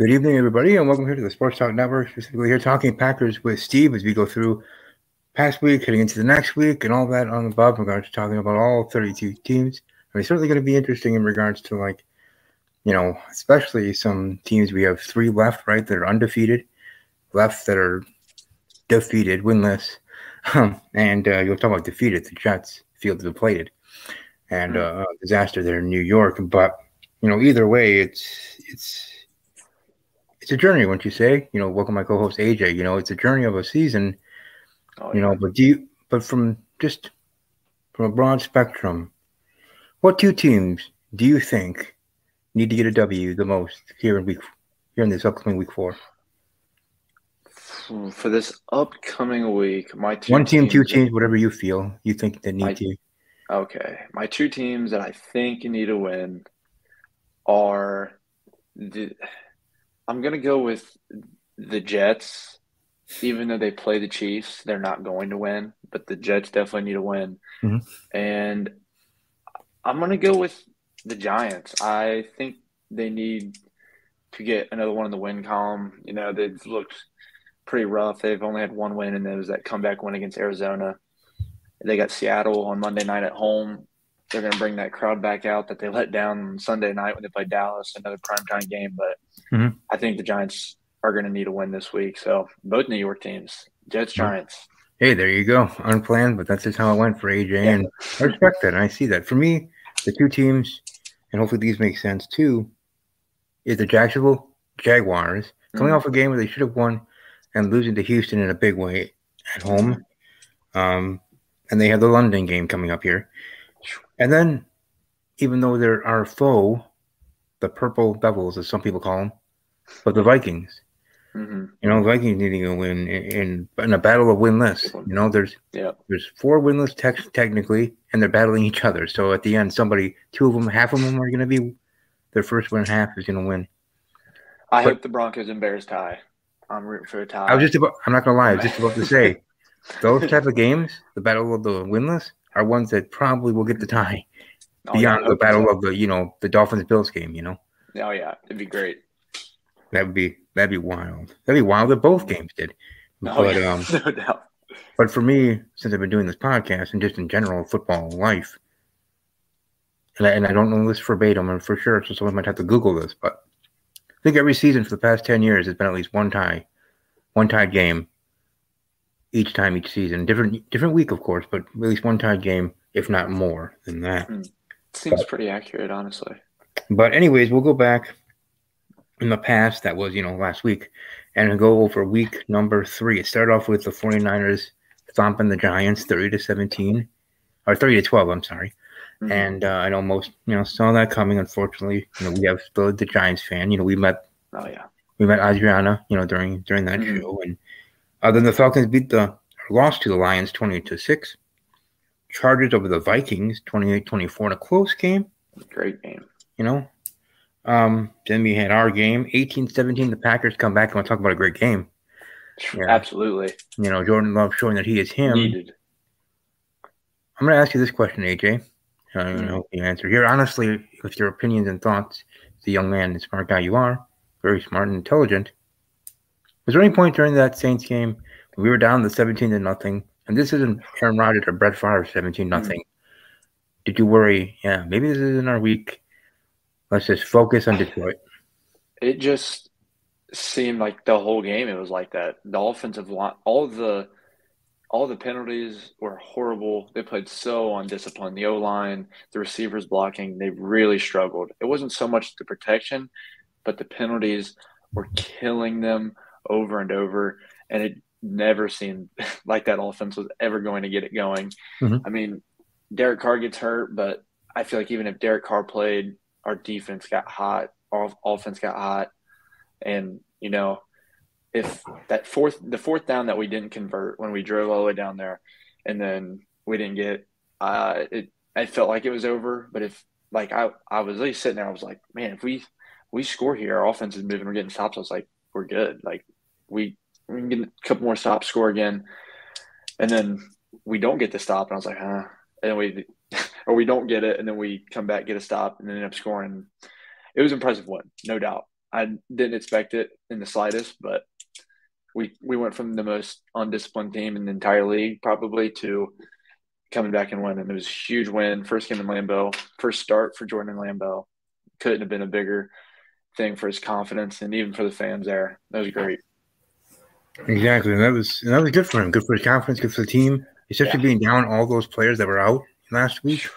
Good evening, everybody, and welcome here to the Sports Talk Network. Specifically, here talking Packers with Steve as we go through past week, heading into the next week, and all that on the above in regards to talking about all 32 teams. I mean, certainly going to be interesting in regards to like, you know, especially some teams we have three left, right, that are undefeated, left that are defeated, winless, and uh, you'll talk about defeated. The Jets field depleted, and uh, disaster there in New York. But you know, either way, it's it's it's a journey, wouldn't you say? You know, welcome my co-host AJ. You know, it's a journey of a season. Oh, you know, but do you, but from just from a broad spectrum, what two teams do you think need to get a W the most here in week here in this upcoming week four? For this upcoming week, my two one team, two teams, whatever you feel you think they need my, to. Okay, my two teams that I think need to win are the I'm gonna go with the Jets. Even though they play the Chiefs, they're not going to win, but the Jets definitely need to win. Mm-hmm. And I'm gonna go with the Giants. I think they need to get another one in the win column. You know, they've looked pretty rough. They've only had one win, and it was that comeback win against Arizona. They got Seattle on Monday night at home. They're going to bring that crowd back out that they let down Sunday night when they played Dallas, another primetime game. But Mm-hmm. I think the Giants are going to need a win this week. So both New York teams, Jets, Giants. Hey, there you go. Unplanned, but that's just how it went for AJ. Yeah. And I respect that. And I see that. For me, the two teams, and hopefully these make sense too, is the Jacksonville Jaguars coming mm-hmm. off a game where they should have won and losing to Houston in a big way at home. Um, and they have the London game coming up here. And then, even though they're our foe, the Purple Devils, as some people call them, but the Vikings. Mm-hmm. You know, Vikings needing a win in, in a battle of winless. You know, there's yeah. there's four winless te- technically, and they're battling each other. So at the end, somebody, two of them, half of them are going to be their first win, half is going to win. I but, hope the Broncos and Bears tie. I'm rooting for a tie. I was just about. I'm not going to lie. I was just about to say those type of games, the battle of the winless, are ones that probably will get the tie. Oh, beyond yeah, the battle so. of the you know the Dolphins Bills game. You know. Oh yeah, it'd be great. That would be that'd be wild. That'd be wild that both games did. Oh, but yeah. um, no doubt. But for me, since I've been doing this podcast and just in general football life, and I, and I don't know this verbatim and for sure, so someone might have to Google this, but I think every season for the past ten years has been at least one tie, one tied game. Each time, each season, different different week, of course, but at least one tie game, if not more than that. Mm. Seems but, pretty accurate, honestly. But anyways, we'll go back in the past. That was, you know, last week. And go over week number three. It started off with the 49ers thumping the Giants 30 to 17. Or 30 to 12, I'm sorry. Mm-hmm. And uh, I know most, you know, saw that coming, unfortunately. You know, we have still the Giants fan. You know, we met Oh yeah. We met Adriana, you know, during during that mm-hmm. show. And uh, then the Falcons beat the lost to the Lions 20 to 6. Chargers over the Vikings 28 24 in a close game. Great game. You know, um, then we had our game 18 17. The Packers come back and we'll talk about a great game. Yeah. Absolutely. You know, Jordan Love showing that he is him. Needed. I'm going to ask you this question, AJ. I don't know you answer here. Honestly, with your opinions and thoughts, the young man and smart guy you are, very smart and intelligent. Was there any point during that Saints game we were down the 17 to nothing and this isn't Aaron Rodgers or Brett Favre 17 hmm. nothing. Did you worry? Yeah, maybe this isn't our week. Let's just focus on Detroit. It just seemed like the whole game it was like that. The offensive line, all the all the penalties were horrible. They played so undisciplined. The O line, the receivers blocking, they really struggled. It wasn't so much the protection, but the penalties were killing them over and over. And it never seemed like that offense was ever going to get it going. Mm-hmm. I mean, Derek Carr gets hurt, but I feel like even if Derek Carr played, our defense got hot, our offense got hot, and you know, if that fourth the fourth down that we didn't convert when we drove all the way down there, and then we didn't get, uh, it I felt like it was over. But if like I I was really sitting there, I was like, man, if we we score here, our offense is moving, we're getting stops. I was like, we're good. Like we we can get a couple more stops, score again, and then we don't get the stop, and I was like, huh, and we or we don't get it, and then we come back get a stop, and then end up scoring. It was impressive win, no doubt. I didn't expect it in the slightest, but we we went from the most undisciplined team in the entire league probably to coming back and winning. It was a huge win. First game in Lambeau, first start for Jordan Lambeau. Couldn't have been a bigger thing for his confidence and even for the fans there. That was great. Exactly. And that was and that was good for him. Good for his confidence, good for the team. Especially yeah. being down all those players that were out last week.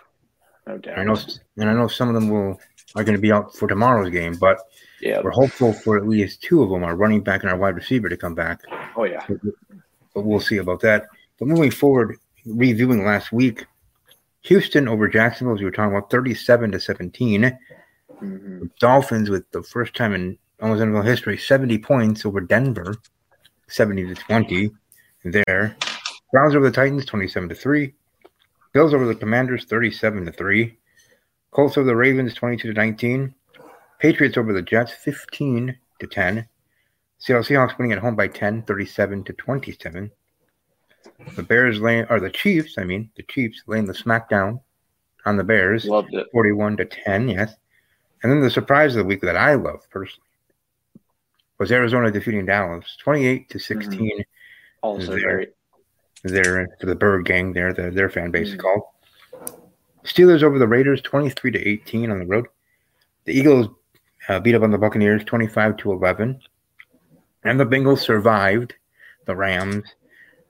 No doubt. I know and I know some of them will are going to be out for tomorrow's game, but yeah, we're hopeful for at least two of them, our running back and our wide receiver, to come back. Oh yeah. But, but we'll see about that. But moving forward, reviewing last week, Houston over Jacksonville, as we were talking about, 37 to 17. Mm-hmm. Dolphins with the first time in almost NFL history, 70 points over Denver, 70 to 20 there. Browns over the Titans, 27 to 3. Bills over the Commanders, 37 to 3. Colts over the Ravens, 22 to 19. Patriots over the Jets, 15 to 10. Seattle Seahawks winning at home by 10, 37 to 27. The Bears laying, or the Chiefs, I mean, the Chiefs laying the smackdown on the Bears. Loved it. 41 to 10, yes. And then the surprise of the week that I love personally was Arizona defeating Dallas 28 to 16. Mm-hmm. Also great. They're for the Bird Gang there, the, their fan base mm-hmm. is called. Steelers over the Raiders 23 to 18 on the road. The Eagles uh, beat up on the Buccaneers 25 to 11. And the Bengals survived the Rams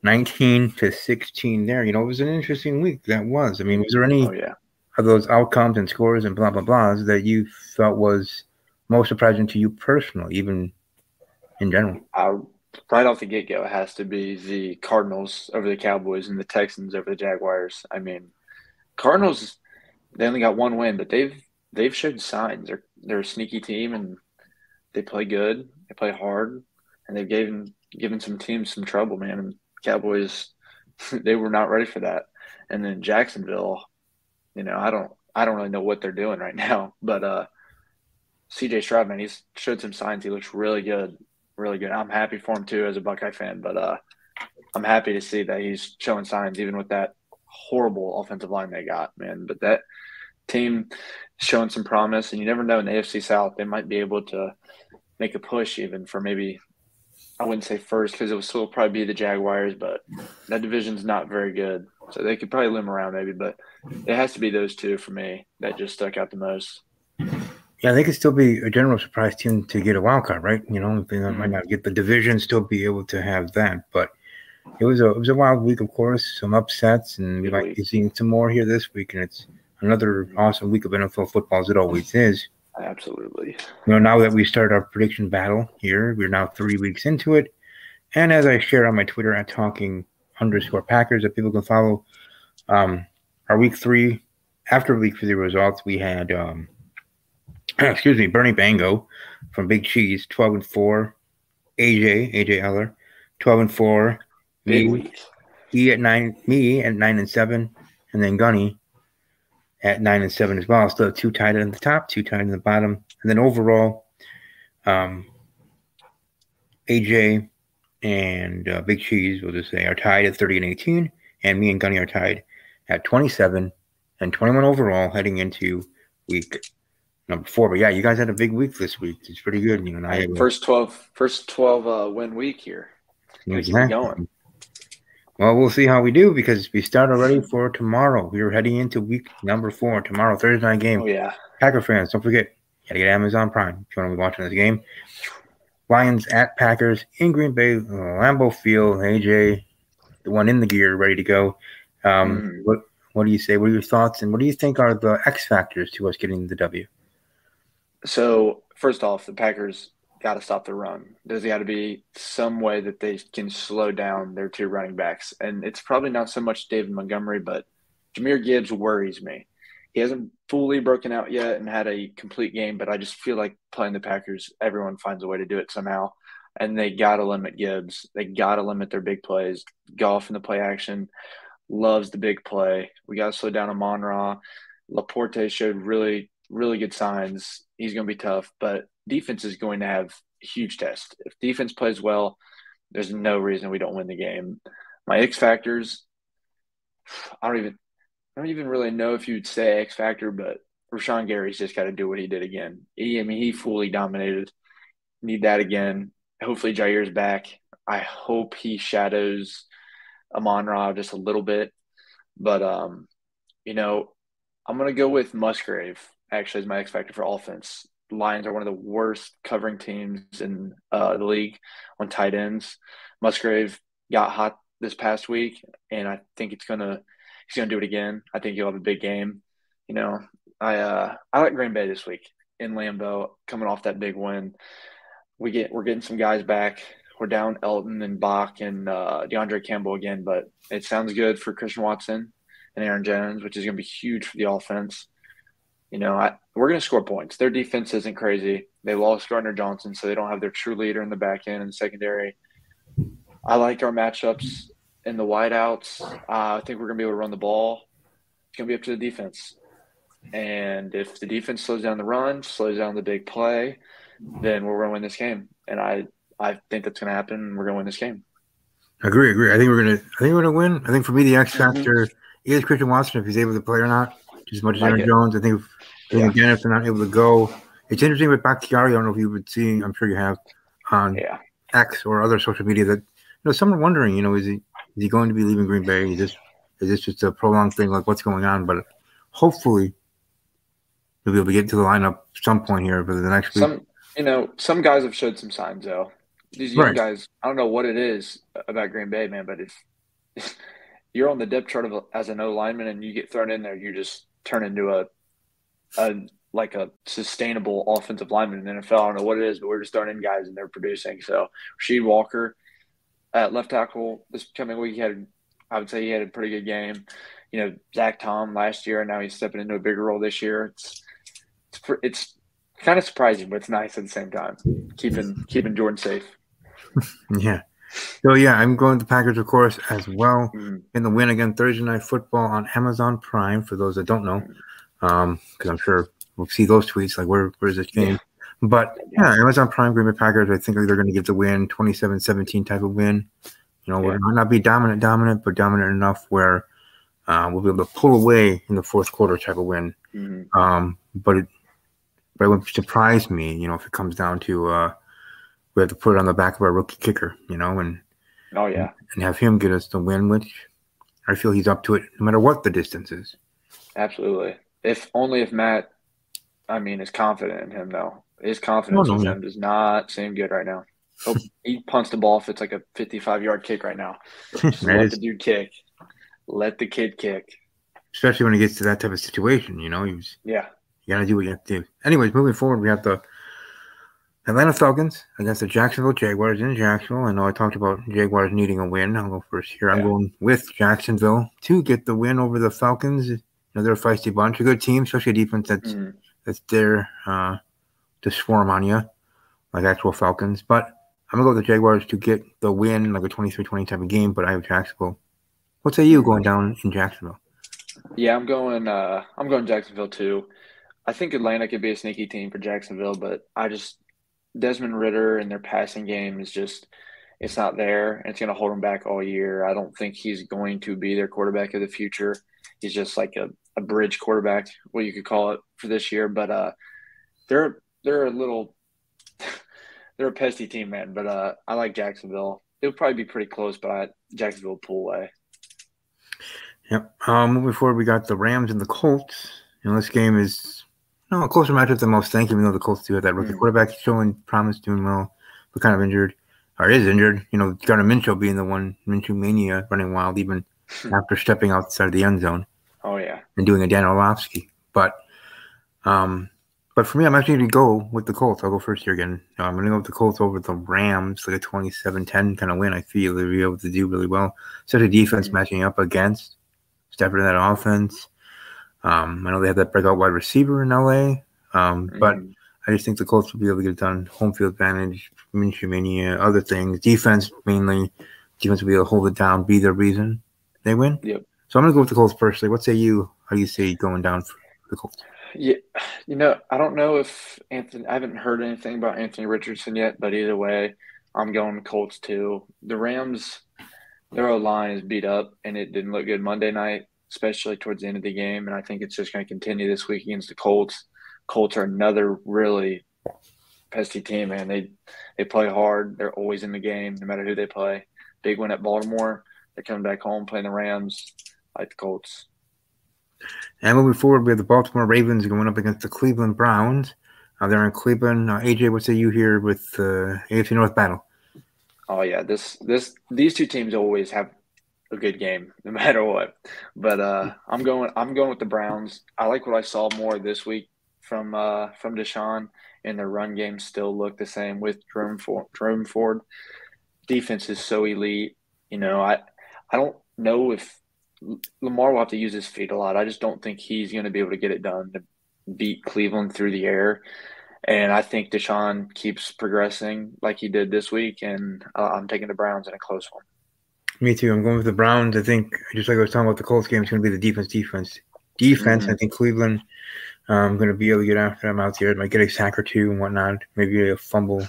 19 to 16 there. You know, it was an interesting week. That was. I mean, was there any oh, yeah. Of those outcomes and scores and blah, blah, blahs that you felt was most surprising to you personally, even in general? Right off the get go, it has to be the Cardinals over the Cowboys and the Texans over the Jaguars. I mean, Cardinals, they only got one win, but they've they've showed signs. They're they're a sneaky team and they play good. They play hard, and they've given given some teams some trouble, man. And Cowboys, they were not ready for that. And then Jacksonville, you know, I don't I don't really know what they're doing right now, but uh, CJ Stroud, man, he's showed some signs. He looks really good, really good. I'm happy for him too as a Buckeye fan, but uh, I'm happy to see that he's showing signs even with that horrible offensive line they got, man. But that team showing some promise, and you never know in the AFC South they might be able to make a push even for maybe I wouldn't say first because it would still probably be the Jaguars, but that division's not very good. So they could probably limb around maybe, but it has to be those two for me that just stuck out the most. Yeah, they could still be a general surprise team to get a wild card, right? You know, they mm-hmm. might not get the division, still be able to have that. But it was a it was a wild week, of course, some upsets, and we might be seeing some more here this week. And it's another awesome week of NFL football, as it always is. Absolutely. You know, now that we start our prediction battle here, we're now three weeks into it. And as I share on my Twitter at talking underscore Packers that people can follow, um, our week three, after week three results, we had, um, excuse me, Bernie Bango from Big Cheese, 12 and 4, AJ, AJ Eller, 12 and 4, me, he at nine, me at 9 and 7, and then Gunny at nine and seven as well. Still two tied in the top, two tied in the bottom, and then overall, um, AJ and uh, Big Cheese, we'll just say, are tied at 30 and 18, and me and Gunny are tied at 27 and 21 overall heading into week number four. But yeah, you guys had a big week this week. It's pretty good. You know, I first 12, first 12 uh, win week here. Exactly. Going. Well, we'll see how we do because we start already for tomorrow. We are heading into week number four tomorrow, Thursday night game. Oh yeah, Packer fans, don't forget, you gotta get Amazon Prime if you want to be watching this game. Lions at Packers in Green Bay, Lambeau Field. AJ, the one in the gear, ready to go. Um, mm. What What do you say? What are your thoughts, and what do you think are the X factors to us getting the W? So first off, the Packers got to stop the run. There's got to be some way that they can slow down their two running backs. And it's probably not so much David Montgomery, but Jahmyr Gibbs worries me. He hasn't fully broken out yet and had a complete game, but I just feel like playing the Packers, everyone finds a way to do it somehow. And they got to limit Gibbs. They got to limit their big plays. Goff in the play action loves the big play. We got to slow down Amon Ra. LaPorta showed really, really good signs. He's going to be tough, but defense is going to have huge test. If defense plays well, there's no reason we don't win the game. My X factors, I don't even I don't even really know if you'd say X factor, but Rashan Gary's just got to do what he did again. He, I mean, he fully dominated need that again. Hopefully, Jaire's back. I hope he shadows Amon Ra just a little bit. But, um, you know, I'm to go with Musgrave, actually, as my X factor for offense. Lions are one of the worst covering teams in uh, the league on tight ends. Musgrave got hot this past week, and I think it's gonna he's gonna do it again. I think he'll have a big game. You know, I uh, I like Green Bay this week in Lambeau, coming off that big win. We get we're getting some guys back. We're down Elton and Bach and uh, De'Vondre Campbell again, but it sounds good for Christian Watson and Aaron Jones, which is going to be huge for the offense. You know, I, we're going to score points. Their defense isn't crazy. They lost Gardner Johnson, so they don't have their true leader in the back end and secondary. I like our matchups in the wideouts. Uh, I think we're going to be able to run the ball. It's going to be up to the defense. And if the defense slows down the run, slows down the big play, then we're going to win this game. And I, I think that's going to happen. We're going to win this game. Agree, agree. I think we're gonna. I think we're gonna win. I think for me, the X factor mm-hmm. is Christian Watson if he's able to play or not. As much as like Aaron it. Jones, I think. I think yeah. again, if they're not able to go, it's interesting with Bakhtiari. I don't know if you've been seeing. I'm sure you have on yeah. X or other social media that you know some are wondering. You know, is he is he going to be leaving Green Bay? Is this is this just a prolonged thing? Like what's going on? But hopefully, we'll be able to get to the lineup some point here for the next week. Some, you know, some guys have showed some signs though. These young right. guys, I don't know what it is about Green Bay, man, but if you're on the depth chart of as an O lineman and you get thrown in there, you just turn into a, a like a sustainable offensive lineman in the NFL. I don't know what it is, but we're just throwing in guys and they're producing. So Rasheed Walker at left tackle this coming week, he had, I would say, he had a pretty good game. You know, Zach Tom last year, and now he's stepping into a bigger role this year. It's it's, it's kind of surprising, but it's nice at the same time. Keeping keeping Jordan safe. yeah. So yeah, I'm going to Packers, of course, as well mm-hmm. in the win again Thursday night football on Amazon Prime. For those that don't know, because um, I'm sure we'll see those tweets like where where's this game. Yeah. But yeah, Amazon Prime Green Bay Packers. I think they're going to give the win 27-17 type of win. You know, yeah. we might not be dominant, dominant, but dominant enough where uh, we'll be able to pull away in the fourth quarter type of win. Mm-hmm. Um, but it, but it would surprise me, you know, if it comes down to uh, we have to put it on the back of our rookie kicker, you know, and oh yeah, and have him get us the win, which I feel he's up to it no matter what the distance is. Absolutely. If only if Matt, I mean, is confident in him though. His confidence oh, no, in him does not seem good right now. Oh, he punts the ball if it's like a 55 yard kick right now. Just let the dude kick. Let the kid kick. Especially when it gets to that type of situation, you know, he's yeah. You gotta do what you have to do. Anyways, moving forward, we have the Atlanta Falcons against the Jacksonville Jaguars in Jacksonville. I know I talked about Jaguars needing a win. I'll go first here. I'm going with Jacksonville to get the win over the Falcons. You know, they're a feisty bunch, a good team, especially a defense that's mm. that's there uh, to swarm on you, like actual Falcons. But I'm gonna go with the Jaguars to get the win, like a 23-20 type of game. But I have Jacksonville. What say you going down in Jacksonville? Yeah, I'm going. Uh, I'm going Jacksonville too. I think Atlanta could be a sneaky team for Jacksonville, but I just Desmond Ridder and their passing game is just it's not there and it's going to hold them back all year. I don't think he's going to be their quarterback of the future. He's just like a, a bridge quarterback, what you could call it for this year. But uh, they're they're a little they're a pesty team, man. But uh, I like Jacksonville. It'll probably be pretty close, but I, Jacksonville pull away. Yep. Um, moving forward, we got the Rams and the Colts. You know, this game is no, a closer matchup than most think, even though the Colts do have that rookie mm. quarterback showing promise, doing well, but kind of injured or is injured. You know, Gardner Minshew being the one, Minshew mania running wild, even hmm. after stepping outside of the end zone. Oh yeah, and doing a Dan Orlovsky. But, um, but for me, I'm actually going to go with the Colts. I'll go first here again. No, I'm going to go with the Colts over the Rams, like a 27-10 kind of win. I feel they'll be able to do really well. Such a defense mm-hmm. matching up against stepping in that offense. Um, I know they have that breakout wide receiver in LA, um, mm-hmm. but I just think the Colts will be able to get it done. Home field advantage, Minshew mania, other things. Defense mainly. Defense will be able to hold it down, be the reason they win. Yep. So I'm gonna go with the Colts personally. What say you? How do you see going down for the Colts? Yeah, you know, I don't know if Anthony. I haven't heard anything about Anthony Richardson yet, but either way, I'm going Colts too. The Rams, their line is beat up, and it didn't look good Monday night especially towards the end of the game. And I think it's just going to continue this week against the Colts. Colts are another really pesky team, man. They they play hard. They're always in the game, no matter who they play. Big win at Baltimore. They're coming back home playing the Rams, I like the Colts. And moving forward, we have the Baltimore Ravens going up against the Cleveland Browns. Uh, they're in Cleveland. Uh, AJ, what say you here with uh, AFC North battle? Oh yeah, this this these two teams always have a good game, no matter what. But uh, I'm going I'm going with the Browns. I like what I saw more this week from uh, from Deshaun, and their run game still look the same with Jerome Ford. Jerome Ford. Defense is so elite. You know, I I don't know if Lamar will have to use his feet a lot. I just don't think he's going to be able to get it done to beat Cleveland through the air. And I think Deshaun keeps progressing like he did this week, and uh, I'm taking the Browns in a close one. Me too. I'm going with the Browns. I think, just like I was talking about the Colts game, it's going to be the defense, defense, defense. Mm-hmm. I think Cleveland um, going to be able to get after them out there. Might get a sack or two and whatnot. Maybe a fumble,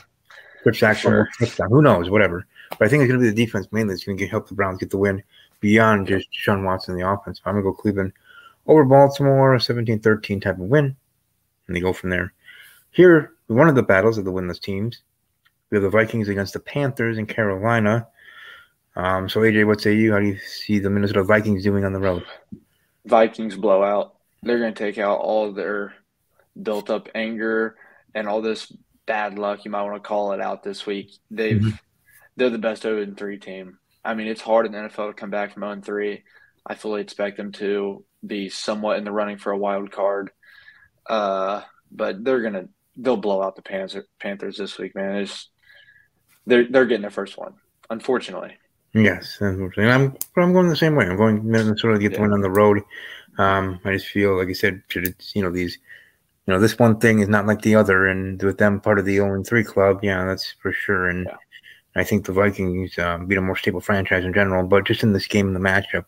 quick sack, sure. touchdown. Who knows? Whatever. But I think it's going to be the defense mainly. It's going to help the Browns get the win beyond Deshaun Watson the offense. I'm going to go Cleveland over Baltimore, 17-13 type of win, and they go from there. Here, one of the battles of the winless teams, we have the Vikings against the Panthers in Carolina. Um, so AJ, what say you? How do you see the Minnesota Vikings doing on the road? Vikings blowout. They're going to take out all their built up anger and all this bad luck you might want to call it out this week. They've mm-hmm. they're the best 0 3 team. I mean, it's hard in the NFL to come back from 0 3. I fully expect them to be somewhat in the running for a wild card. Uh, but they're gonna they'll blow out the Panthers Panthers this week, man. It's, they're they're getting their first one, unfortunately. Yes, unfortunately. I'm I'm going the same way. I'm going Minnesota to get yeah. the win on the road. Um, I just feel like I said, it's you know these, you know, this one thing is not like the other, and with them part of the 0 3 club, yeah, that's for sure. And yeah. I think the Vikings um, beat a more stable franchise in general, but just in this game, in the matchup,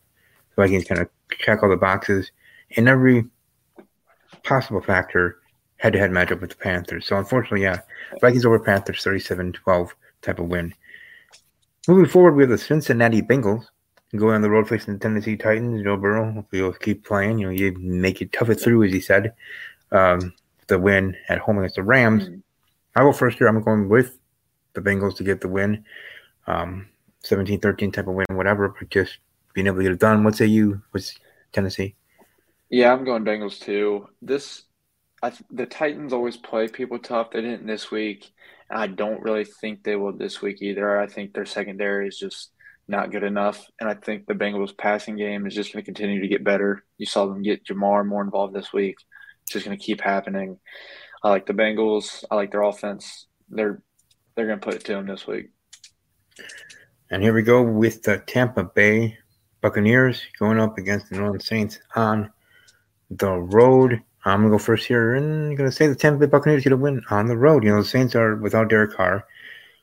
the Vikings kind of check all the boxes in every possible factor head to head matchup with the Panthers. So unfortunately, yeah, Vikings over Panthers 37 12 type of win. Moving forward, we have the Cincinnati Bengals going on the road facing the Tennessee Titans. Joe Burrow, hopefully he'll keep playing. You know, you make it tough it through, as he said. Um, the win at home against the Rams. Mm-hmm. I go first here. I'm going with the Bengals to get the win. Um, 17-13 type of win, whatever, but just being able to get it done. What say you? What's Tennessee? Yeah, I'm going Bengals too. This, I, the Titans always play people tough. They didn't this week. I don't really think they will this week either. I think their secondary is just not good enough, and I think the Bengals' passing game is just going to continue to get better. You saw them get Ja'Marr more involved this week. It's just going to keep happening. I like the Bengals. I like their offense. They're they're going to put it to them this week. And here we go with the Tampa Bay Buccaneers going up against the New Orleans Saints on the road. I'm gonna go first here, and I'm gonna say the Tampa Bay Buccaneers get a win on the road. You know, the Saints are without Derek Carr,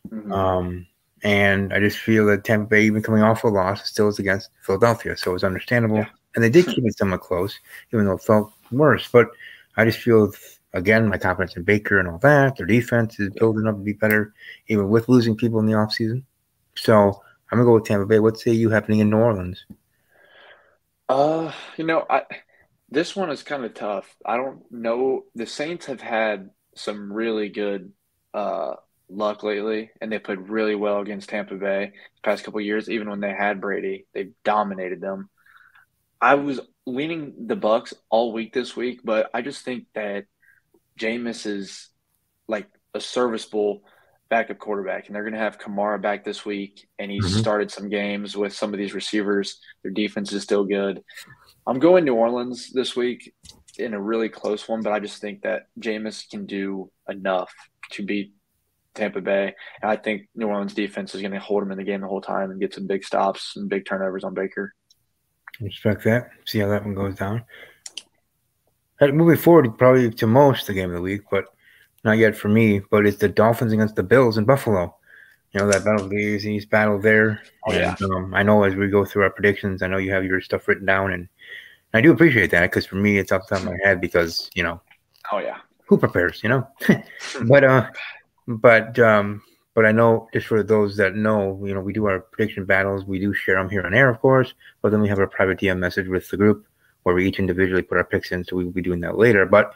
mm-hmm. um, and I just feel that Tampa Bay, even coming off a loss, still is against Philadelphia, so it's understandable. Yeah. And they did keep it somewhat close, even though it felt worse. But I just feel, again, my confidence in Baker and all that. Their defense is building up to be better, even with losing people in the offseason. So I'm gonna go with Tampa Bay. What say you happening in New Orleans? Uh, you know, I this one is kind of tough. I don't know. The Saints have had some really good uh, luck lately, and they played really well against Tampa Bay the past couple years. Even when they had Brady, they dominated them. I was leaning the Bucks all week this week, but I just think that Jameis is like a serviceable backup quarterback, and they're going to have Kamara back this week, and he's mm-hmm. started some games with some of these receivers. Their defense is still good. I'm going New Orleans this week in a really close one, but I just think that Jameis can do enough to beat Tampa Bay. And I think New Orleans defense is going to hold him in the game the whole time and get some big stops and big turnovers on Baker. Respect that. See how that one goes down. Moving forward, probably to most the game of the week, but not yet for me. But it's the Dolphins against the Bills in Buffalo. You know that battle, the East battle there. Oh, yeah. And, um, I know as we go through our predictions, I know you have your stuff written down, and I do appreciate that because for me, it's off the top of my head because you know. Oh yeah. Who prepares? You know. but uh, but um, but I know just for those that know, you know, we do our prediction battles. We do share them here on air, of course. But then we have our private DM message with the group where we each individually put our picks in. So we will be doing that later. But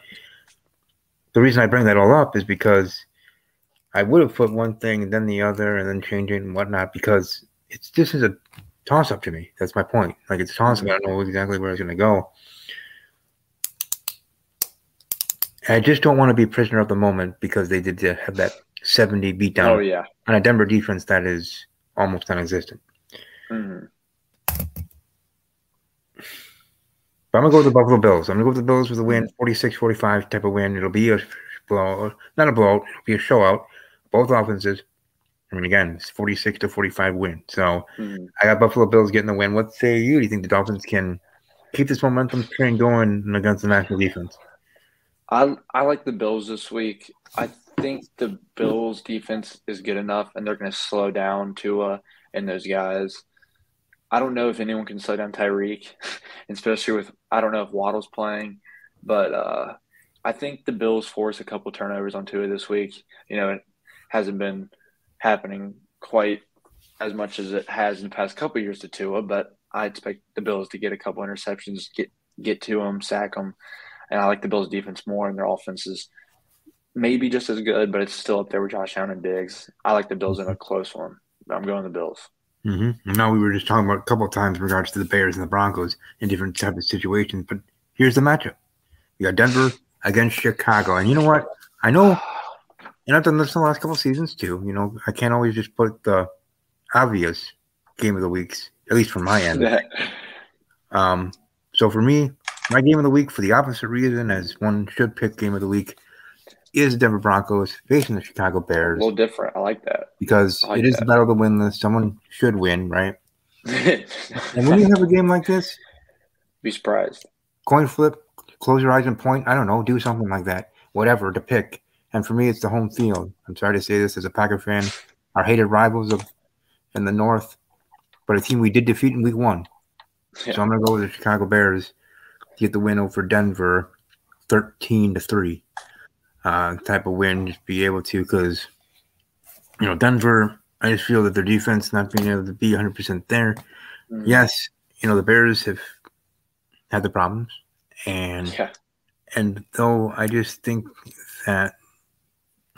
the reason I bring that all up is because I would have put one thing and then the other and then changing and whatnot because it's this is a toss up to me. That's my point. Like it's toss up. I don't know exactly where it's going to go. I just don't want to be prisoner of the moment because they did have that 70 beatdown Oh yeah. on a Denver defense that is almost non-existent. hmm But I'm gonna go with the Buffalo Bills. I'm gonna go with the Bills with a win, 46-45 type of win. It'll be a blowout, not a blowout. It'll be a showout. Both offenses. I mean, again, it's 46 to 45 win. So hmm I got Buffalo Bills getting the win. What say you? Do you think the Dolphins can keep this momentum train going against the national defense? I I like the Bills this week. I think the Bills defense is good enough, and they're going to slow down Tua and those guys. I don't know if anyone can slow down Tyreek, especially with I don't know if Waddle's playing, but uh, I think the Bills force a couple turnovers on Tua this week. You know, it hasn't been happening quite as much as it has in the past couple years to Tua, but I expect the Bills to get a couple interceptions, get get to them, sack them, and I like the Bills' defense more, and their offense is maybe just as good, but it's still up there with Josh Allen and Diggs. I like the Bills in a close one. I'm going the Bills. Mm-hmm. Now we were just talking about a couple of times in regards to the Bears and the Broncos in different type of situations, but here's the matchup: you got Denver against Chicago, and you know what? I know, and I've done this in the last couple of seasons too. You know, I can't always just put the obvious game of the weeks, at least from my end. Um, so for me, my game of the week, for the opposite reason as one should pick game of the week, is Denver Broncos facing the Chicago Bears. a little different. I like that. because like it is that. the battle to win this. Someone should win, right? And when you have a game like this, Be surprised. coin flip, close your eyes and point. I don't know, do something like that, whatever to pick. And for me, it's the home field. I'm sorry to say this as a Packer fan, our hated rivals of in the North, but a team we did defeat in Week One. Yeah. So I'm gonna go with the Chicago Bears to get the win over Denver, thirteen to three, uh, type of win. Just be able to because you know Denver. I just feel that their defense not being able to be 100 percent there. Mm. Yes, you know the Bears have had the problems, and Yeah. and though I just think that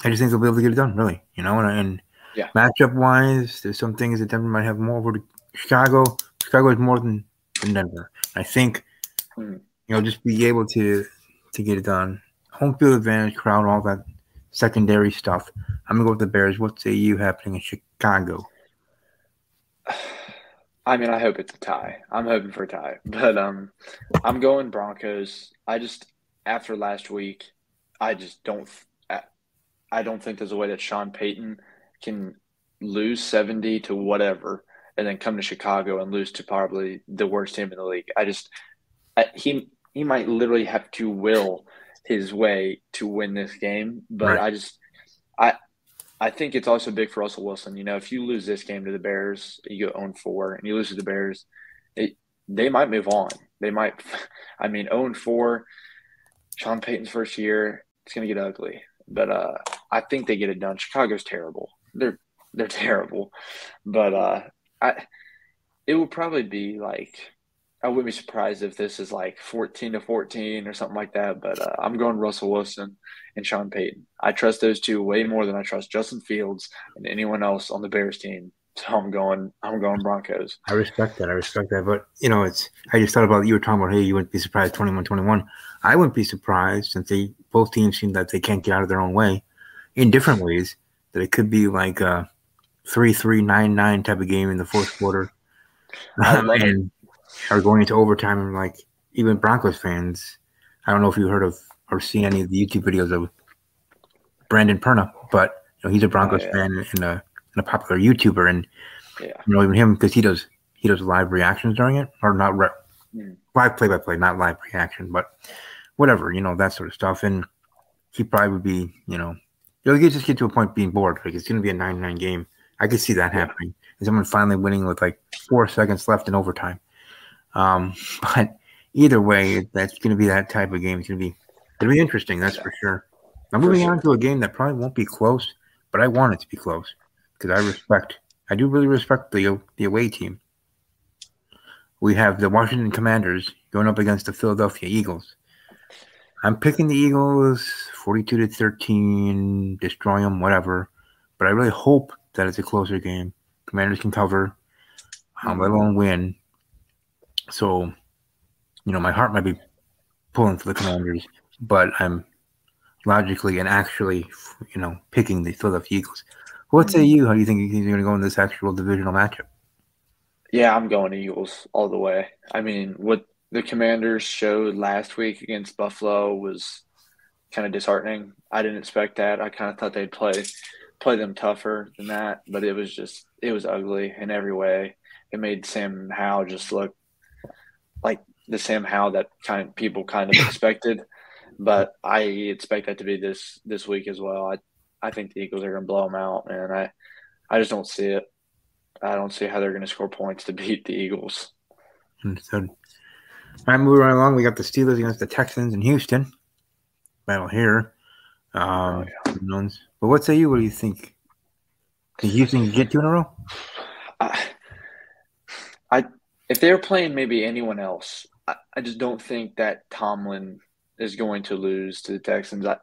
I just think they'll be able to get it done, really. You know, and, and Yeah. matchup wise, there's some things that Denver might have more over to Chicago. Chicago is more than, than Denver. I think Hmm. you know just be able to to get it done. Home field advantage, crowd, all that secondary stuff. I'm gonna go with the Bears. What say you happening in Chicago? I mean, I hope it's a tie. I'm hoping for a tie, but um, I'm going Broncos. I just after last week, I just don't. I- I don't think there's a way that Sean Payton can lose 70 to whatever and then come to Chicago and lose to probably the worst team in the league. I just I, he he might literally have to will his way to win this game, but Right. I just I I think it's also big for Russell Wilson. You know, if you lose this game to the Bears, you go 0 4 and you lose to the Bears, it, they might move on. They might, I mean, 0 4, Sean Payton's first year, it's going to get ugly. But uh, I think they get it done. Chicago's terrible. They're they're terrible. But uh, I it will probably be like I wouldn't be surprised if this is like 14 to 14 or something like that. But uh, I'm going Russell Wilson and Sean Payton. I trust those two way more than I trust Justin Fields and anyone else on the Bears team. So I'm going I'm going Broncos. I respect that. I respect that. But, you know, it's, I just thought about, you were talking about, hey, you wouldn't be surprised 21 21. I wouldn't be surprised since they, both teams seem that they can't get out of their own way in different ways, that it could be like a 3 3 9 9 type of game in the fourth quarter. I and are going into overtime. And like, even Broncos fans, I don't know if you heard of or seen any of the YouTube videos of Brandon Perna, but, you know, he's a Broncos Oh, yeah. fan and a, and a popular YouTuber. And, Yeah. you know, even him because he does he does live reactions during it, or not re- Mm. live play by play, not live reaction, but whatever, you know, that sort of stuff. And he probably would be, you know, you'll get just get to a point being bored. Like it's going to be a nine nine game. I could see that Yeah. happening. And someone finally winning with like four seconds left in overtime. Um, but either way, that's going to be that type of game. It's going to be it'll be interesting. That's for sure. Now For moving on to a game that probably won't be close, but I want it to be close because I respect. I do really respect the the away team. We have the Washington Commanders going up against the Philadelphia Eagles. I'm picking the Eagles 42 to 13, destroy them, whatever. but I really hope that it's a closer game. Commanders can cover, um, let alone win. So, you know, my heart might be pulling for the Commanders, but I'm logically and actually, you know, picking the Philadelphia Eagles. What say mm-hmm. you? How do you think you're going to go in this actual divisional matchup? Yeah, I'm going Eagles all the way. I mean, what the Commanders showed last week against Buffalo was kind of disheartening. I didn't expect that. I kind of thought they'd play play them tougher than that, but it was just it was ugly in every way. It made Sam Howell just look like the Sam Howell that kind of people kind of expected. But I expect that to be this this week as well. I I think the Eagles are going to blow them out, and I I just don't see it. I don't see how they're going to score points to beat the Eagles. Understood. All right, moving right along, we got the Steelers against the Texans in Houston. Battle here. Um, Oh, knows? But what say you? What do you think? Can Houston get two in a row? I, I if they were playing maybe anyone else, I, I just don't think that Tomlin is going to lose to the Texans. I,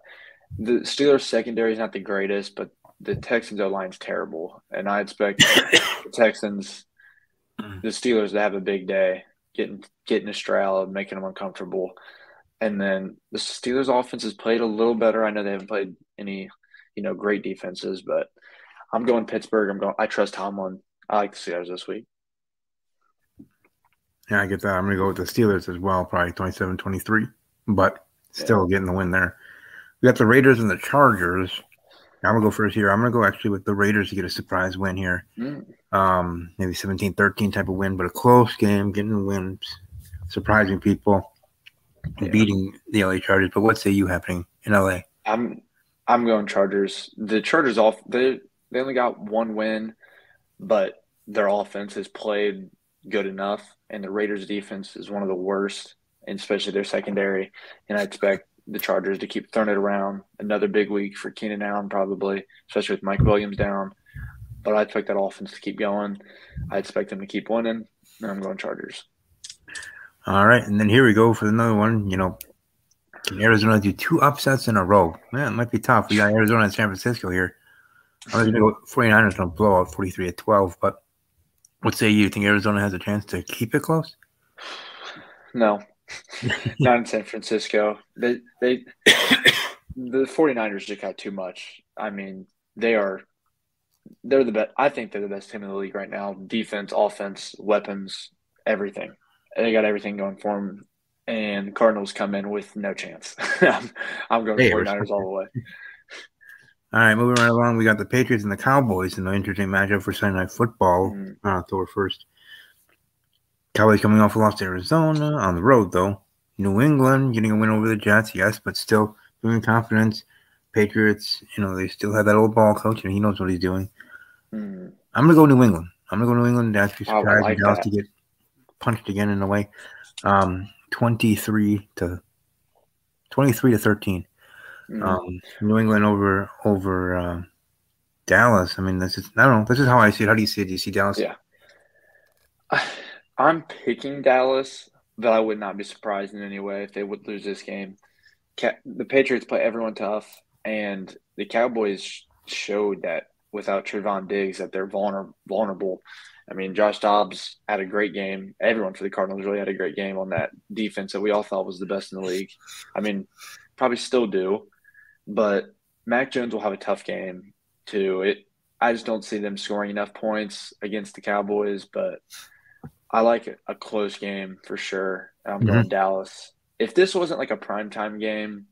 the Steelers secondary is not the greatest, but the Texans O line's terrible, and I expect the Texans, mm. the Steelers to have a big day, getting getting a Stroud, making them uncomfortable, and then the Steelers offense has played a little better. I know they haven't played any, you know, great defenses, but I'm going Pittsburgh. I'm going. I trust Tomlin. I like the Steelers this week. Yeah, I get that. I'm going to go with the Steelers as well, probably 27 23, but still getting the win there. We got the Raiders and the Chargers. I'm going to go first here. I'm going to go actually with the Raiders to get a surprise win here. Mm. Um, maybe 17 13 type of win, but a close game, getting the wins, surprising people, Yeah. beating the LA Chargers. But what say you happening in LA? I'm I'm going Chargers. The Chargers off they they only got one win, but their offense has played good enough, and the Raiders' defense is one of the worst, and especially their secondary. And I expect the Chargers to keep throwing it around. Another big week for Keenan Allen, probably, especially with Mike Williams down. But I expect that offense to keep going. I expect them to keep winning, and I'm going Chargers. All right, and then here we go for another one. You know, can Arizona do two upsets in a row? Man, it might be tough. We got Arizona and San Francisco here. I was going to go 49ers going to blow out 43 at 12, but what say you? Think Arizona has a chance to keep it close? No, not in San Francisco. They they the 49ers just got too much. I mean, they are they're the best. I think they're the best team in the league right now. Defense, offense, weapons, everything. They got everything going for them. And Cardinals come in with no chance. I'm, I'm going Hey, 49ers all the way. All right, moving right along, we got the Patriots and the Cowboys in an interesting matchup for Sunday Night Football Mhm. on October 1st. Cowboys coming off a loss to Arizona on the road, though. New England getting a win over the Jets, yes, but still doing confidence. Patriots, you know, they still have that old ball coach, and he knows what he's doing. Mm. I'm going to go New England. I'm going to go New England. That's surprised like Dallas to get punched again in a way. Um, 23 to 23 to 13. Mm. Um, New England over over uh, Dallas. I mean, this is I don't know. This is how I see it. How do you see it? Do you see Dallas? Yeah. I'm picking Dallas, but I would not be surprised in any way if they would lose this game. The Patriots play everyone tough, and the Cowboys showed that without Trevon Diggs that they're vulner- vulnerable. I mean, Josh Dobbs had a great game. Everyone for the Cardinals really had a great game on that defense that we all thought was the best in the league. I mean, probably still do, but Mac Jones will have a tough game too. It I just don't see them scoring enough points against the Cowboys, but I like a close game for sure. I'm going mm-hmm. Dallas. If this wasn't like a primetime game,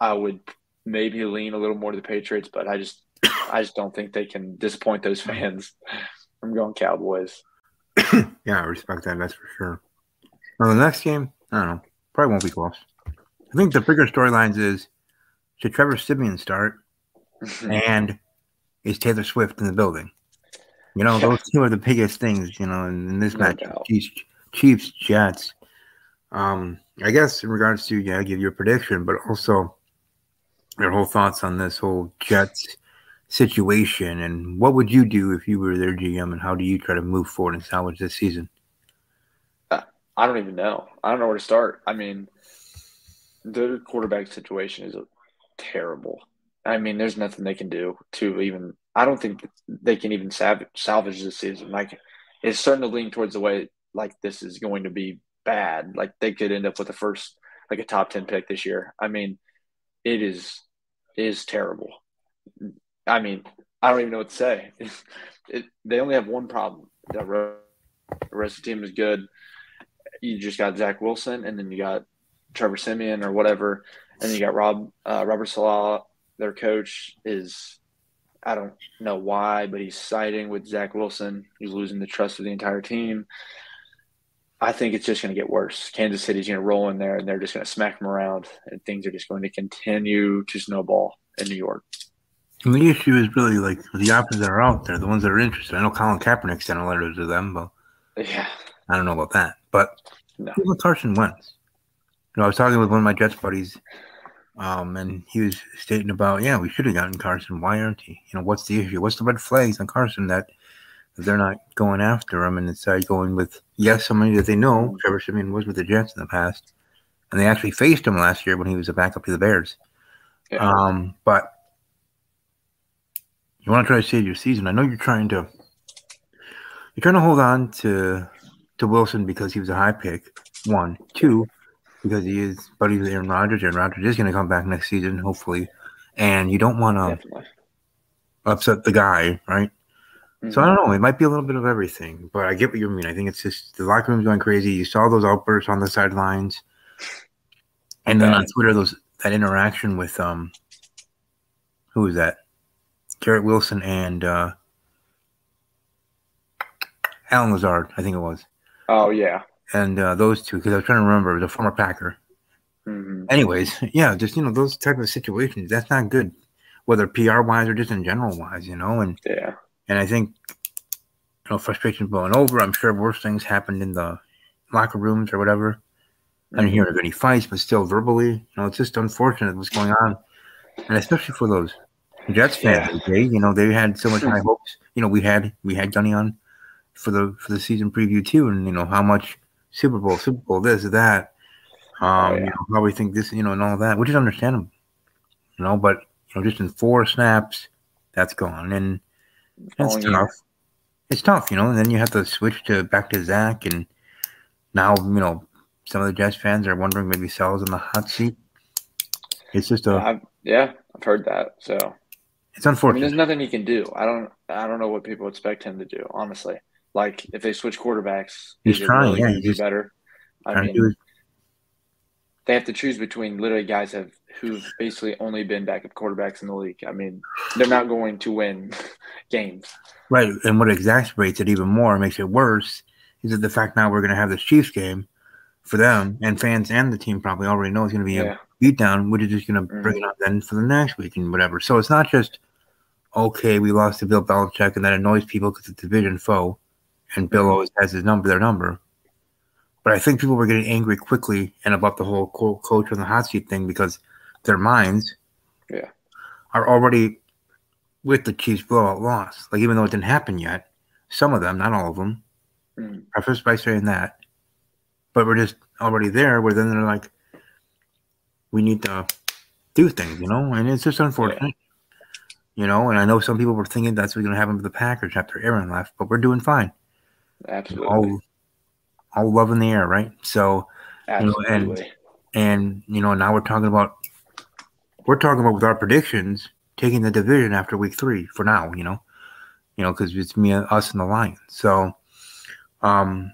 I would maybe lean a little more to the Patriots, but I just I just don't think they can disappoint those fans. I'm going Cowboys. Yeah, I respect that. That's for sure. Well, the next game, I don't know. Probably won't be close. I think the bigger storylines is should Trevor Siemian start and is Taylor Swift in the building? You know, those two are the biggest things, you know, in, in this No match. doubt. Chiefs, Chiefs, Jets. Um, I guess in regards to yeah, give your prediction, but also your whole thoughts on this whole Jets situation and what would you do if you were their GM and how do you try to move forward and salvage this season? I don't even know. I don't know where to start. I mean, the quarterback situation is terrible. I mean, there's nothing they can do to even. I don't think they can even salvage, salvage this season. Like, it's starting to lean towards the way like this is going to be bad. Like they could end up with a first, like a top ten pick this year. I mean, it is is terrible. I mean, I don't even know what to say. It, they only have one problem. The rest of the team is good. You just got Zach Wilson, and then you got Trevor Siemian or whatever, and you got Rob uh, Robert Saleh. Their coach is I don't know why, but he's siding with Zach Wilson. He's losing the trust of the entire team. I think it's just going to get worse. Kansas City's going to roll in there, and they're just going to smack them around, and things are just going to continue to snowball in New York. And the issue is really like the options that are out there, the ones that are interested. I know Colin Kaepernick sent a letter to them, but yeah, I don't know about that. But no. Carson Wentz, know, I was talking with one of my Jets buddies, um, and he was stating about, yeah, we should have gotten Carson. Why aren't he? You know, what's the issue? What's the red flags on Carson that they're not going after him and instead going with yes, somebody that they know. Trevor Siemian was with the Jets in the past, and they actually faced him last year when he was a backup to the Bears. Yeah. Um, but you want to try to save your season. I know you're trying to you're trying to hold on to to Wilson because he was a high pick. One, two, because he is buddy with Aaron Rodgers. Aaron Rodgers is going to come back next season, hopefully, and you don't want to upset the guy, right? Mm-hmm. So I don't know. It might be a little bit of everything, but I get what you mean. I think it's just the locker room's going crazy. You saw those outbursts on the sidelines, and then on Twitter, those that interaction with um, who was that? Garrett Wilson and uh, Allen Lazard, I think it was. Oh yeah. And uh, those two, because I was trying to remember, the former Packer. Mm-hmm. Anyways, yeah, just you know those type of situations. That's not good, whether PR wise or just in general wise, you know. And yeah, and I think you know frustration blowing over. I'm sure worse things happened in the locker rooms or whatever. Mm-hmm. I didn't hear of any fights, but still verbally, you know, it's just unfortunate what's going on, and especially for those Jets fans, yeah. you know, they had so much high hopes. You know, we had we had Gunny on for the for the season preview too, and you know how much Super Bowl, Super Bowl, this, that, um, oh, yeah. you know, how we think this, you know, and all that, which is understandable, you know, but you know, just in four snaps, that's gone, and it's oh, tough. Yeah. It's tough, you know, and then you have to switch to back to Zach, and now you know some of the Jets fans are wondering maybe Saleh's in the hot seat. It's just a I've, yeah, I've heard that, so it's unfortunate. I mean, there's nothing he can do. I don't. I don't know what people expect him to do. Honestly, like if they switch quarterbacks, he's trying. Really yeah, he's better. I mean, they have to choose between literally guys have who've basically only been backup quarterbacks in the league. I mean, they're not going to win games. Right, and what exacerbates it even more, makes it worse, is that the fact now we're going to have this Chiefs game for them, and fans and the team probably already know it's going to be yeah. a beatdown, which is just going to mm-hmm. bring it up then for the next week and whatever. So it's not just okay, we lost to Bill Belichick, and that annoys people because it's a division foe, and Bill always has his number, their number. But I think people were getting angry quickly and about the whole coach on the hot seat thing because their minds yeah. are already with the Chiefs blowout loss. Like, even though it didn't happen yet, some of them, not all of them, mm. preface by saying that, but we're just already there where then they're like, we need to do things, you know, and it's just unfortunate. Yeah you know. And I know some people were thinking that's what's going to happen with the Packers after Aaron left, but we're doing fine. Absolutely. All, all love in the air, right? So, Absolutely. you know, and and you know, now we're talking about we're talking about with our predictions taking the division after week three for now, you know, you know, because it's me, and us, and the Lions. So, um,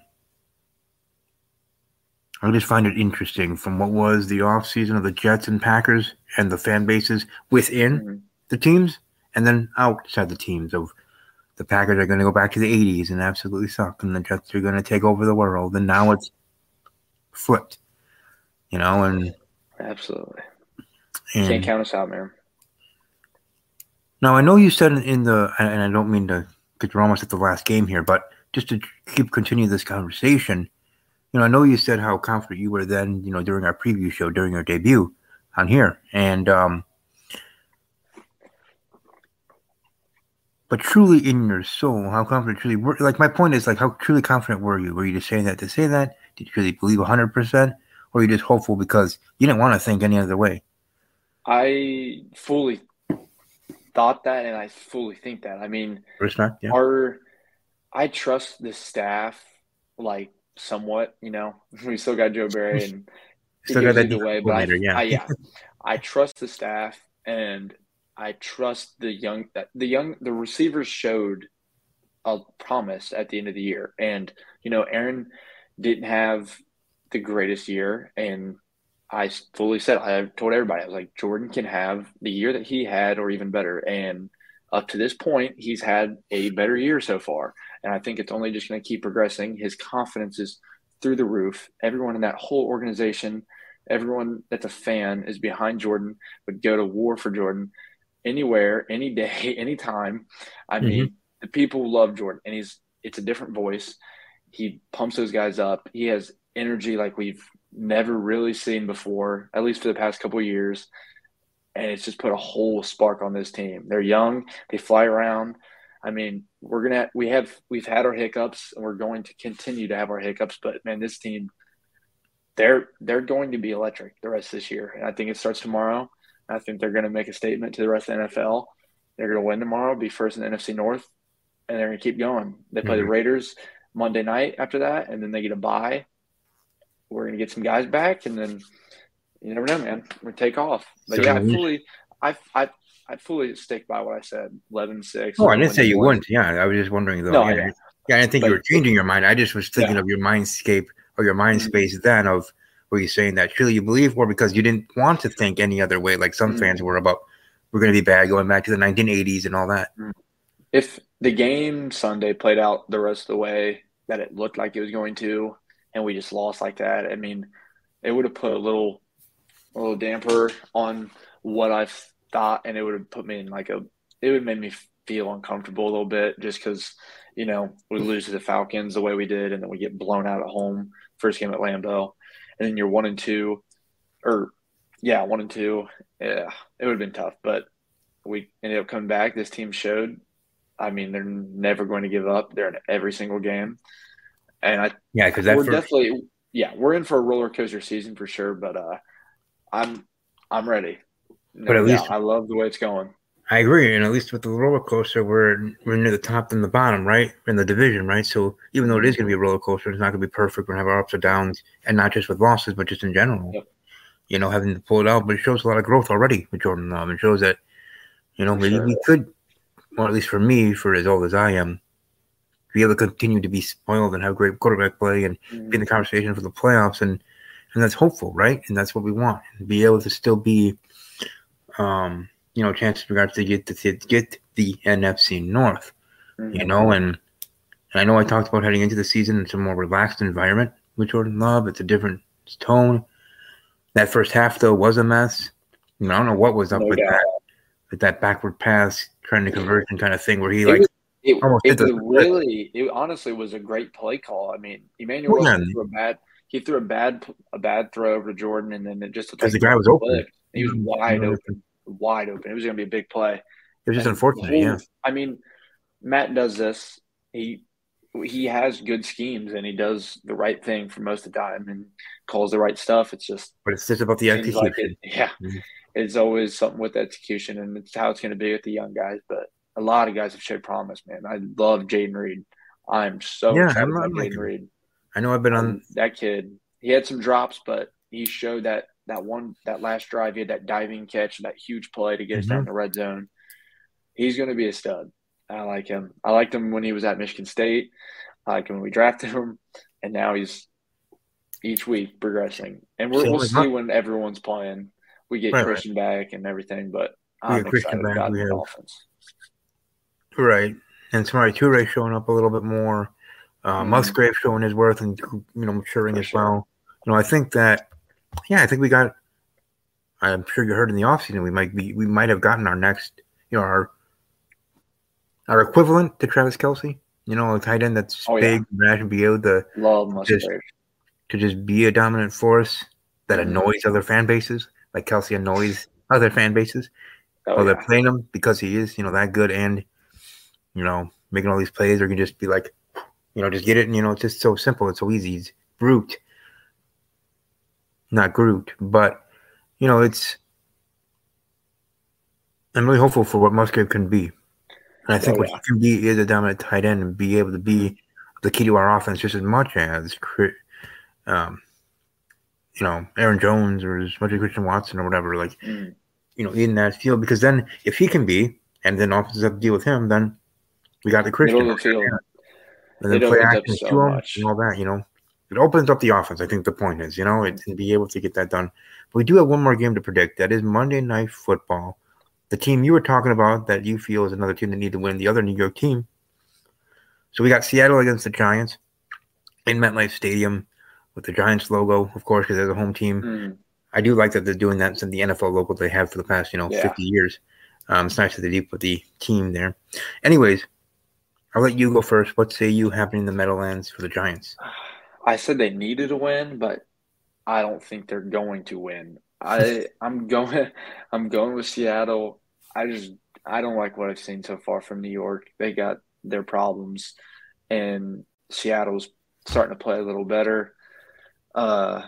I just find it interesting from what was the offseason of the Jets and Packers and the fan bases within mm-hmm. the teams and then outside the teams of the Packers are going to go back to the 80s and absolutely suck, and the Jets are going to take over the world. And now it's flipped, you know, and absolutely and, can't count us out, man. Now I know you said in the, and I don't mean to, because we're almost at the last game here, but just to keep continue this conversation, you know, I know you said how confident you were then, you know, during our preview show, during your debut on here, and um, but truly in your soul, how confident truly were like my point is like how truly confident were you? Were you just saying that to say that? Did you really believe hundred percent? Or were you just hopeful because you didn't want to think any other way? I fully thought that, and I fully think that. I mean, Respect, yeah. our I trust the staff like somewhat. You know, we still got Joe Barry and Still got that either way, defensive but I, yeah. I, yeah, I trust the staff and I trust the young the young the receivers showed a promise at the end of the year, and you know, Aaron didn't have the greatest year, and I fully said I told everybody I was like Jordan can have the year that he had or even better, and up to this point he's had a better year so far, and I think it's only just going to keep progressing. His confidence is through the roof. Everyone in that whole organization, everyone that's a fan is behind Jordan, would go to war for Jordan anywhere, any day, anytime. I mm-hmm. mean, the people love Jordan, and he's it's a different voice. He pumps those guys up. He has energy like we've never really seen before, at least for the past couple of years. And it's just put a whole spark on this team. They're young, they fly around. I mean, we're gonna we have we've had our hiccups and we're going to continue to have our hiccups, but man, this team they're they're going to be electric the rest of this year. And I think it starts tomorrow. I think they're gonna make a statement to the rest of the NFL. They're gonna win tomorrow, be first in the NFC North, and they're gonna keep going. They play the Mhm. Raiders Monday night after that, and then they get a bye. We're gonna get some guys back, and then you never know, man. We're take off. But So yeah, I fully, I, I, I fully stick by what I said. 11-6. Oh, I didn't say you wouldn't. Yeah, I was just wondering though. No, yeah, yeah. yeah, I didn't think you were changing your mind. I just was thinking Yeah. of your mindscape or your mind Mhm. space then of were you saying that truly you believe or because you didn't want to think any other way like some Mhm. fans were about we're going to be bad going back to the 1980s and all that. If the game Sunday played out the rest of the way that it looked like it was going to, and we just lost like that, I mean, it would have put a little, a little damper on what I thought, and it would have put me in like a, it would have made me feel uncomfortable a little bit just because, you know, we lose to the Falcons the way we did, and then we get blown out at home first game at Lambeau, and then you're one and two, or yeah, one and two. Yeah, it would have been tough, but we ended up coming back. This team showed. I mean, they're never going to give up. They're in every single game, and I Yeah, because we're first, definitely yeah we're in for a roller coaster season for sure. But uh, I'm I'm ready. No But at least- I love the way it's going. I agree, and at least with the roller coaster, we're we're near the top than the bottom, right? In the division, right? So even though it is going to be a roller coaster, it's not going to be perfect. We're going to have our ups and downs, and not just with losses, but just in general. Yep. You know, having to pull it out, but it shows a lot of growth already with Jordan Love. It shows that, you know, maybe sure. we could, or at least for me, for as old as I am, be able to continue to be spoiled and have great quarterback play and be in the conversation for the playoffs, and and that's hopeful, right? And that's what we want, and be able to still be, um, you know, chances regards to get to get the NFC North Mhm. you know, and, and I know I talked about heading into the season it's a more relaxed environment with Jordan Love. It's a different tone. That first half though was a mess. You know, I don't know what was up No with doubt. that with that backward pass, trying to conversion kind of thing where he It like was- It, it was really, it honestly was a great play call. I mean, Emanuel yeah. threw a bad, he threw a bad, a bad throw over to Jordan, and then it just because the guy was open. He was Mhm. wide open, wide open. It was going to be a big play. It was just And unfortunate, yeah. I mean, Matt does this. He he has good schemes and he does the right thing for most of the time and calls the right stuff. It's just But it's just about the execution. like it, yeah, Mhm. it's always something with execution, and it's how it's going to be with the young guys. But a lot of guys have showed promise, man. I love Jayden Reed. I'm so Yeah, excited I'm- about I'm like. Reed. I know I've been on that kid, he had some drops, but he showed that that one that last drive, he had that diving catch, that huge play to get us down Mhm. the red zone. He's going to be a stud. I like him. I liked him when he was at Michigan State. I like him when we drafted him, and now he's each week progressing. And we're, we'll see when everyone's playing. We get Right, right. Christian back and everything, but We I'm Christian excited back, about we the have- Dolphins. right, and Samori Toure showing up a little bit more. Uh, Mhm. Musgrave showing his worth and you know maturing For as sure. well. You know, I think that yeah, I think we got. I'm sure you heard in the offseason we might be we might have gotten our next you know our our equivalent to Travis Kelce. You know, a tight end that's Oh, big, rash, and be able to Love Just- to just be a dominant force that Mhm. annoys other fan bases, like Kelce annoys other fan bases. Oh, Oh, they're yeah. playing him because he is, you know, that good and, you know, making all these plays, or you can just be like, you know, just get it. And, you know, it's just so simple. It's so easy. He's brute. Not Groot, but, you know, it's, I'm really hopeful for what Musgrave can be. And I think Oh, what he can be is a dominant tight end and be able to be the key to our offense just as much as, um, you know, Aaron Jones or as much as Christian Watson or whatever. Like, Mm. you know, in that field. Because then if he can be, and then offenses have to deal with him, then we got the Christian. The and then play action so to him much. and all that, you know. It opens up the offense. I think the point is, you know, it, and be able to get that done. But we do have one more game to predict. That is Monday Night Football. The team you were talking about that you feel is another team that need to win, the other New York team. So we got Seattle against the Giants in MetLife Stadium with the Giants logo, of course, because they're the home team. Mm. I do like that they're doing that since the NFL logo they have for the past, you know, Yeah. 50 years. Um, it's nice that they put the team there. Anyways, I'll let you go first. What say you happening in the Meadowlands for the Giants? I said they needed to win, but I don't think they're going to win. I I'm going I'm going with Seattle. I just I don't like what I've seen so far from New York. They got their problems, and Seattle's starting to play a little better. Uh,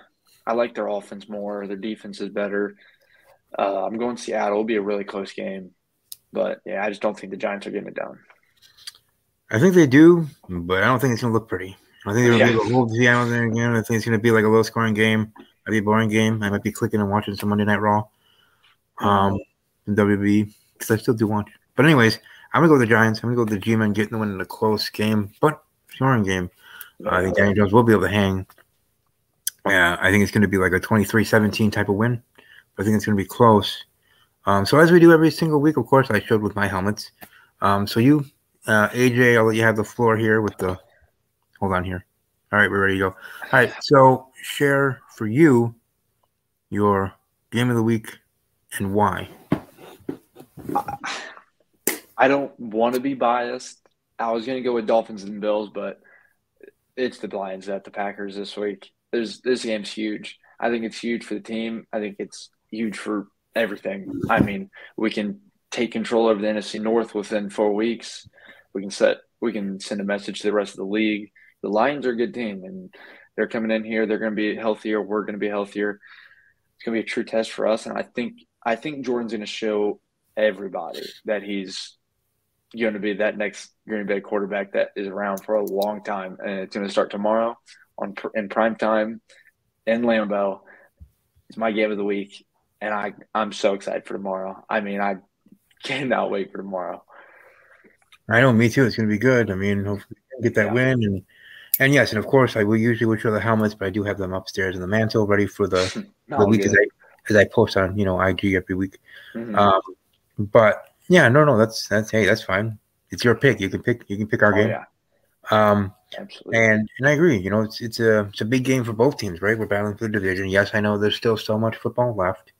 I like their offense more. Their defense is better. Uh, I'm going Seattle. It'll be a really close game, but yeah, I just don't think the Giants are getting it done. I think they do, but I don't think it's going to look pretty. I think they're going Yeah. to hold Seattle there again. I think it's going to be like a low scoring game. Might be a boring game. I might be clicking and watching some Monday Night Raw um, in WB because I still do watch. But, anyways, I'm going to go with the Giants. I'm going to go with the G Men getting the win in a close game, but scoring game. I think Daniel Jones will be able to hang. Yeah, I think it's going to be like a 23-17 type of win. I think it's going to be close. Um, so as we do every single week, of course, I showed with my helmets. Um, so you, uh, AJ, I'll let you have the floor here with the. Hold on here. All right, we're ready to go. All right, so share for you your game of the week and why. I don't want to be biased. I was going to go with Dolphins and Bills, but it's the Lions at the Packers this week. There's this game's huge. I think it's huge for the team. I think it's huge for everything. I mean, we can take control over the NFC North within four weeks. We can set. We can send a message to the rest of the league. The Lions are a good team, and they're coming in here. They're going to be healthier. We're going to be healthier. It's going to be a true test for us, and I think I think Jordan's going to show everybody that he's going to be that next Green Bay quarterback that is around for a long time, and it's going to start tomorrow on in prime time in Lambeau. It's my game of the week, and I I'm so excited for tomorrow. I mean, I cannot wait for tomorrow. I know, me too. It's going to be good. I mean, hopefully get that Yeah. win and and yes, and of course, I will usually would show the helmets, but I do have them upstairs in the mantle, ready for the, the All week as. I as I post on you know IG every week. Mhm. Um, but yeah, no, no, that's that's hey, that's fine. It's your pick. You can pick. You can pick our Oh, game. yeah, Um, absolutely. and and I agree. You know, it's it's a it's a big game for both teams, right? We're battling for the division. Yes, I know there's still so much football left.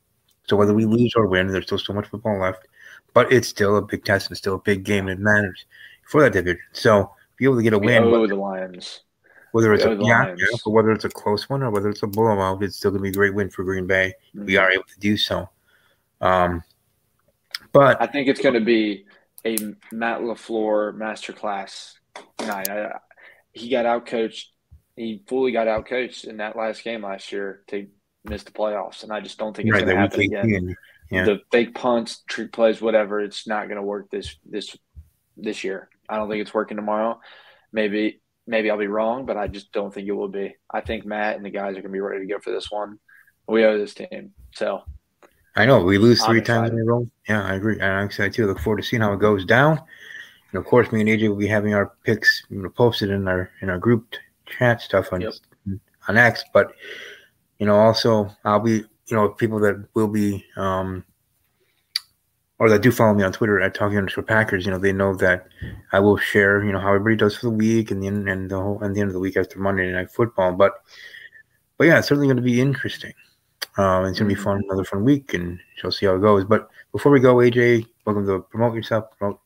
So whether we lose or win, there's still so much football left. But it's still a big test and still a big game. It matters for that division. So be able to get a we win, owe the Lions. Whether it's a yeah, yeah, but whether it's a close one or whether it's a blowout, it's still gonna be a great win for Green Bay. We Mhm. are able to do so. Um, but I think it's going to be a Matt LaFleur masterclass night. I, he got outcoached. He fully got outcoached in that last game last year to miss the playoffs, and I just don't think it's right, going to happen again. yeah. The fake punts, trick plays, whatever. It's not going to work this this this year. I don't think it's working tomorrow. Maybe maybe I'll be wrong, but I just don't think it will be. I think Matt and the guys are going to be ready to go for this one. We owe this team. So I know we lose three times in a row. Yeah, I agree. And I'm excited too. Look forward to seeing how it goes down. And of course, me and AJ will be having our picks you know, posted in our in our group chat stuff on Yep. on X. But you know, also I'll be you know people that will be um or that do follow me on Twitter at talking underscore Packers. You know, they know that I will share you know how everybody does for the week and the end and the whole and the end of the week after Monday Night Football. But but yeah, it's certainly going to be interesting. Um, it's gonna be Mhm. fun, another fun week, and she'll see how it goes. But before we go, AJ, welcome to promote yourself, promote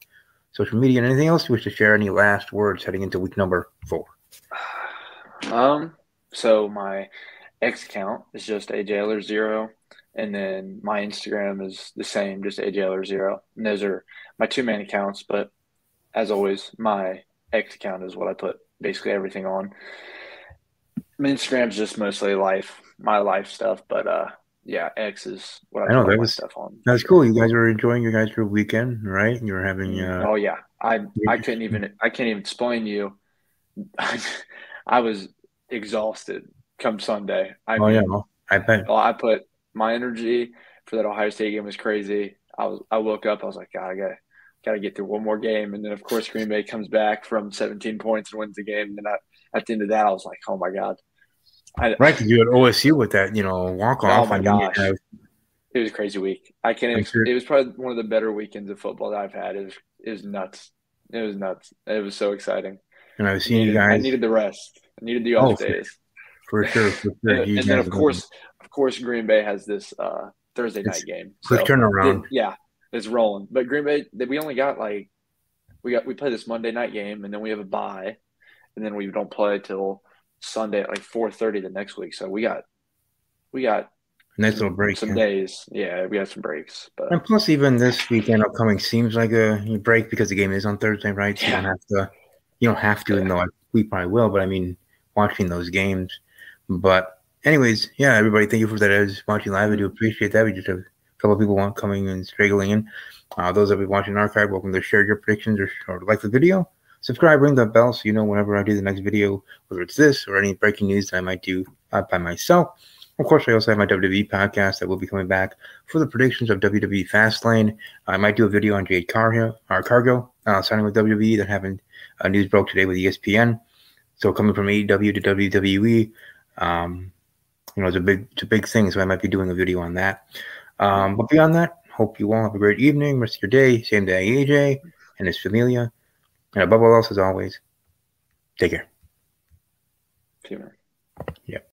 social media, and anything else you wish to share. Any last words heading into week number four? Um, so my X account is just AJLer zero, and then my Instagram is the same, just AJLer zero. And those are my two main accounts, but as always, my X account is what I put basically everything on. My Instagram's just mostly life, my life stuff, but uh, yeah, X is what I know put that was stuff on. That's cool. You guys were enjoying your guys' weekend, right? You were having uh, oh yeah, I I couldn't even I can't even explain you. I was exhausted come Sunday. I oh mean, yeah, I bet. well, I put my energy for that Ohio State game was crazy. I was I woke up, I was like, God, I gotta gotta get through one more game, and then of course Green Bay comes back from 17 points and wins the game. And then I, at the end of that, I was like, oh my God, I, Right, you had OSU with that, you know, walk off. Oh my and then you gosh. have- it was a crazy week. I can't. Even, sure- It was probably one of the better weekends of football that I've had. It was it was nuts. It was nuts. It was so exciting. and I was seeing you needed, I needed the rest. I needed the Oh, off for- days. for sure. For sure. And, and then of course, of course, Green Bay has this uh, Thursday It's night game. quick So, turnaround. it- yeah, it's rolling. But Green Bay, we only got like we got we play this Monday night game, and then we have a bye, and then we don't play till Sunday at like four thirty the next week. So we got we got nice little break. some yeah. days. Yeah, we got some breaks. But And plus, even this weekend upcoming seems like a break because the game is on Thursday, right? So you don't have to. You don't have to, even though we probably will. But I mean, watching those games. But anyways, yeah, everybody, thank you for that. As watching live, I do appreciate that. We just have a couple of people coming and straggling in. Uh, those that be watching archive, welcome to share your predictions or, or like the video. Subscribe, ring the bell so you know whenever I do the next video, whether it's this or any breaking news that I might do uh, by myself. Of course, I also have my WWE podcast that will be coming back for the predictions of WWE Fastlane. I might do a video on Jade Cargo, or Cargo uh, signing with WWE that happened. Uh, news broke today with ESPN. So coming from AEW to WWE, um, you know, it's a big, it's a big thing. So I might be doing a video on that. Um, but beyond that, hope you all have a great evening, rest of your day. Same day, AJ and his familia, and above all else, as always, take care. Few minutes. Yep.